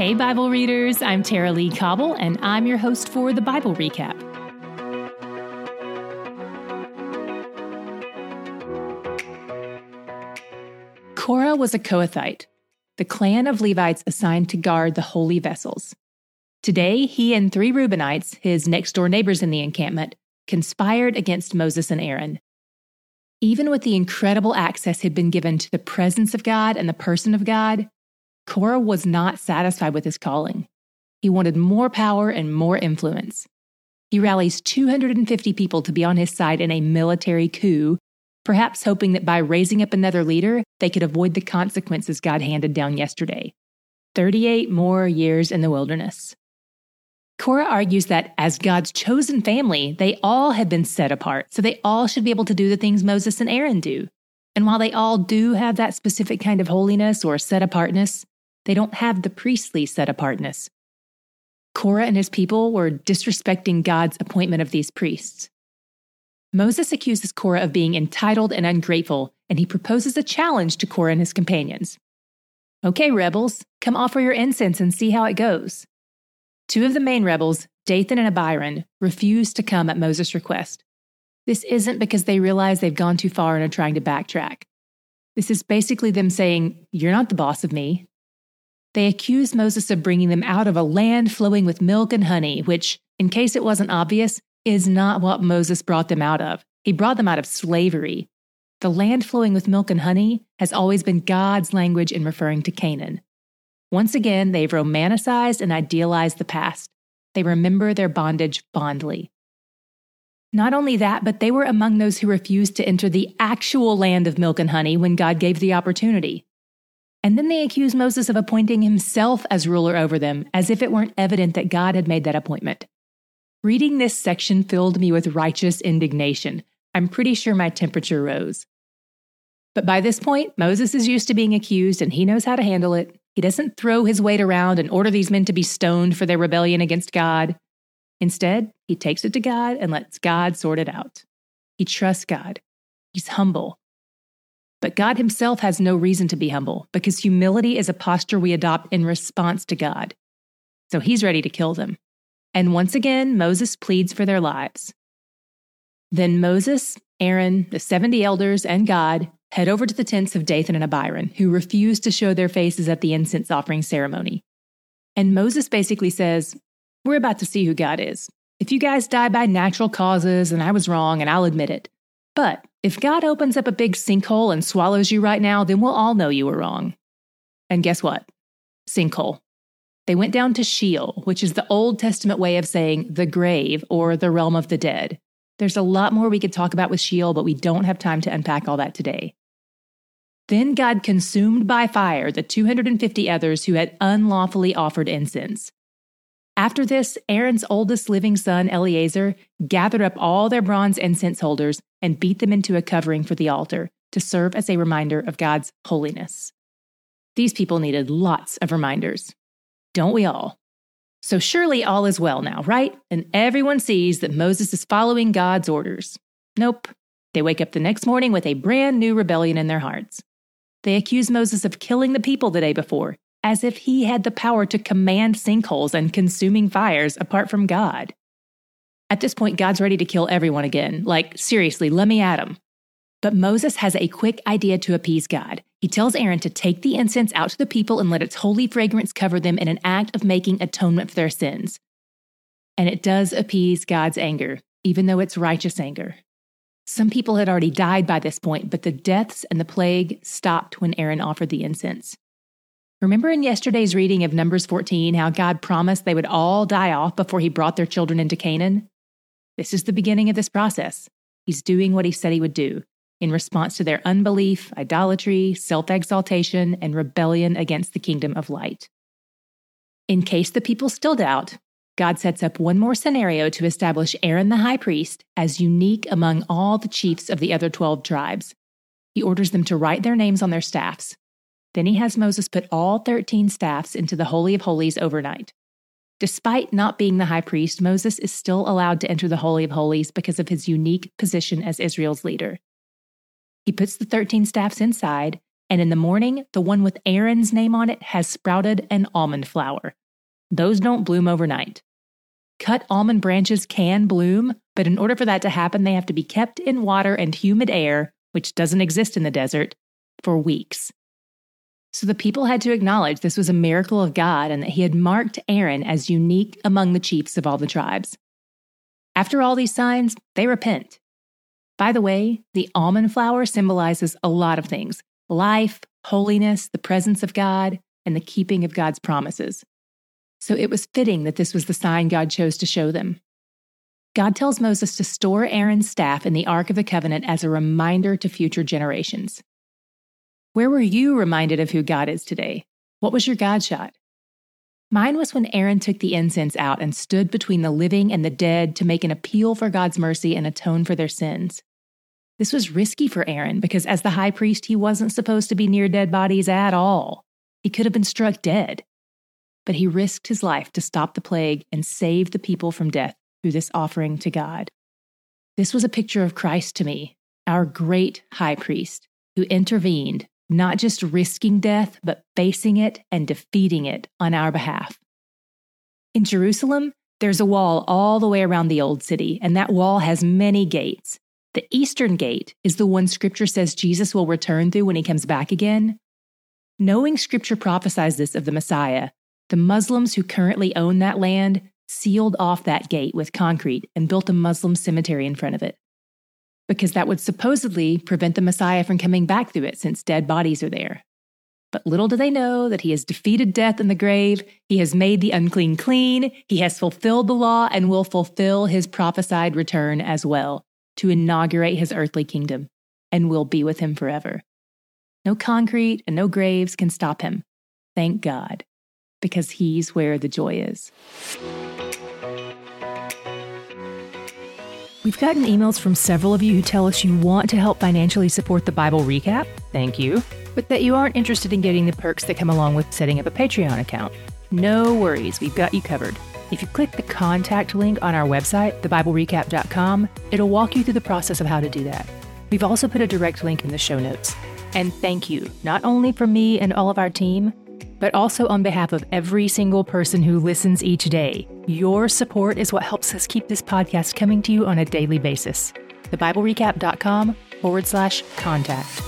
Hey, Bible readers, I'm Tara-Leigh Cobble, and I'm your host for the Bible Recap. Korah was a Kohathite, the clan of Levites assigned to guard the holy vessels. Today, he and three Reubenites, his next door neighbors in the encampment, conspired against Moses and Aaron. Even with the incredible access he'd been given to the presence of God and the person of God, Korah was not satisfied with his calling. He wanted more power and more influence. He rallies 250 people to be on his side in a military coup, perhaps hoping that by raising up another leader, they could avoid the consequences God handed down yesterday 38 more years in the wilderness. Korah argues that as God's chosen family, they all have been set apart, so they all should be able to do the things Moses and Aaron do. And while they all do have that specific kind of holiness or set apartness, they don't have the priestly set apartness. Korah and his people were disrespecting God's appointment of these priests. Moses accuses Korah of being entitled and ungrateful, and he proposes a challenge to Korah and his companions. Okay, rebels, come offer your incense and see how it goes. Two of the main rebels, Dathan and Abiram, refuse to come at Moses' request. This isn't because they realize they've gone too far and are trying to backtrack. This is basically them saying, You're not the boss of me. They accuse Moses of bringing them out of a land flowing with milk and honey, which, in case it wasn't obvious, is not what Moses brought them out of. He brought them out of slavery. The land flowing with milk and honey has always been God's language in referring to Canaan. Once again, they've romanticized and idealized the past. They remember their bondage fondly. Not only that, but they were among those who refused to enter the actual land of milk and honey when God gave the opportunity. And then they accuse Moses of appointing himself as ruler over them, as if it weren't evident that God had made that appointment. Reading this section filled me with righteous indignation. I'm pretty sure my temperature rose. But by this point, Moses is used to being accused and he knows how to handle it. He doesn't throw his weight around and order these men to be stoned for their rebellion against God. Instead, he takes it to God and lets God sort it out. He trusts God. He's humble. But God himself has no reason to be humble because humility is a posture we adopt in response to God. So he's ready to kill them. And once again, Moses pleads for their lives. Then Moses, Aaron, the 70 elders, and God head over to the tents of Dathan and Abiram, who refuse to show their faces at the incense offering ceremony. And Moses basically says, We're about to see who God is. If you guys die by natural causes, and I was wrong, and I'll admit it. But if God opens up a big sinkhole and swallows you right now, then we'll all know you were wrong. And guess what? Sinkhole. They went down to Sheol, which is the Old Testament way of saying the grave or the realm of the dead. There's a lot more we could talk about with Sheol, but we don't have time to unpack all that today. Then God consumed by fire the 250 others who had unlawfully offered incense. After this, Aaron's oldest living son, Eleazar, gathered up all their bronze incense holders and beat them into a covering for the altar to serve as a reminder of God's holiness. These people needed lots of reminders. Don't we all? So surely all is well now, right? And everyone sees that Moses is following God's orders. Nope. They wake up the next morning with a brand new rebellion in their hearts. They accuse Moses of killing the people the day before, as if he had the power to command sinkholes and consuming fires apart from God. At this point, God's ready to kill everyone again. Like, seriously, let me at him. But Moses has a quick idea to appease God. He tells Aaron to take the incense out to the people and let its holy fragrance cover them in an act of making atonement for their sins. And it does appease God's anger, even though it's righteous anger. Some people had already died by this point, but the deaths and the plague stopped when Aaron offered the incense. Remember in yesterday's reading of Numbers 14 how God promised they would all die off before he brought their children into Canaan? This is the beginning of this process. He's doing what he said he would do in response to their unbelief, idolatry, self exaltation, and rebellion against the kingdom of light. In case the people still doubt, God sets up one more scenario to establish Aaron the high priest as unique among all the chiefs of the other 12 tribes. He orders them to write their names on their staffs, then he has Moses put all 13 staffs into the Holy of Holies overnight. Despite not being the high priest, Moses is still allowed to enter the Holy of Holies because of his unique position as Israel's leader. He puts the 13 staffs inside, and in the morning, the one with Aaron's name on it has sprouted an almond flower. Those don't bloom overnight. Cut almond branches can bloom, but in order for that to happen, they have to be kept in water and humid air, which doesn't exist in the desert, for weeks. So the people had to acknowledge this was a miracle of God and that he had marked Aaron as unique among the chiefs of all the tribes. After all these signs, they repent. By the way, the almond flower symbolizes a lot of things life, holiness, the presence of God, and the keeping of God's promises. So it was fitting that this was the sign God chose to show them. God tells Moses to store Aaron's staff in the Ark of the Covenant as a reminder to future generations. Where were you reminded of who God is today? What was your God shot? Mine was when Aaron took the incense out and stood between the living and the dead to make an appeal for God's mercy and atone for their sins. This was risky for Aaron because, as the high priest, he wasn't supposed to be near dead bodies at all. He could have been struck dead. But he risked his life to stop the plague and save the people from death through this offering to God. This was a picture of Christ to me, our great high priest, who intervened, not just risking death, but facing it and defeating it on our behalf. In Jerusalem, there's a wall all the way around the old city, and that wall has many gates. The eastern gate is the one scripture says Jesus will return through when he comes back again. Knowing scripture prophesies this of the Messiah, the Muslims who currently own that land sealed off that gate with concrete and built a Muslim cemetery in front of it. Because that would supposedly prevent the Messiah from coming back through it since dead bodies are there. But little do they know that he has defeated death in the grave, he has made the unclean clean, he has fulfilled the law, and will fulfill his prophesied return as well to inaugurate his earthly kingdom and will be with him forever. No concrete and no graves can stop him. Thank God, because he's where the joy is. We've gotten emails from several of you who tell us you want to help financially support the Bible recap. Thank you. But that you aren't interested in getting the perks that come along with setting up a Patreon account. No worries, we've got you covered. If you click the contact link on our website, thebiblerecap.com, it'll walk you through the process of how to do that. We've also put a direct link in the show notes. And thank you, not only from me and all of our team, but also on behalf of every single person who listens each day. Your support is what helps us keep this podcast coming to you on a daily basis. TheBibleRecap.com forward slash contact.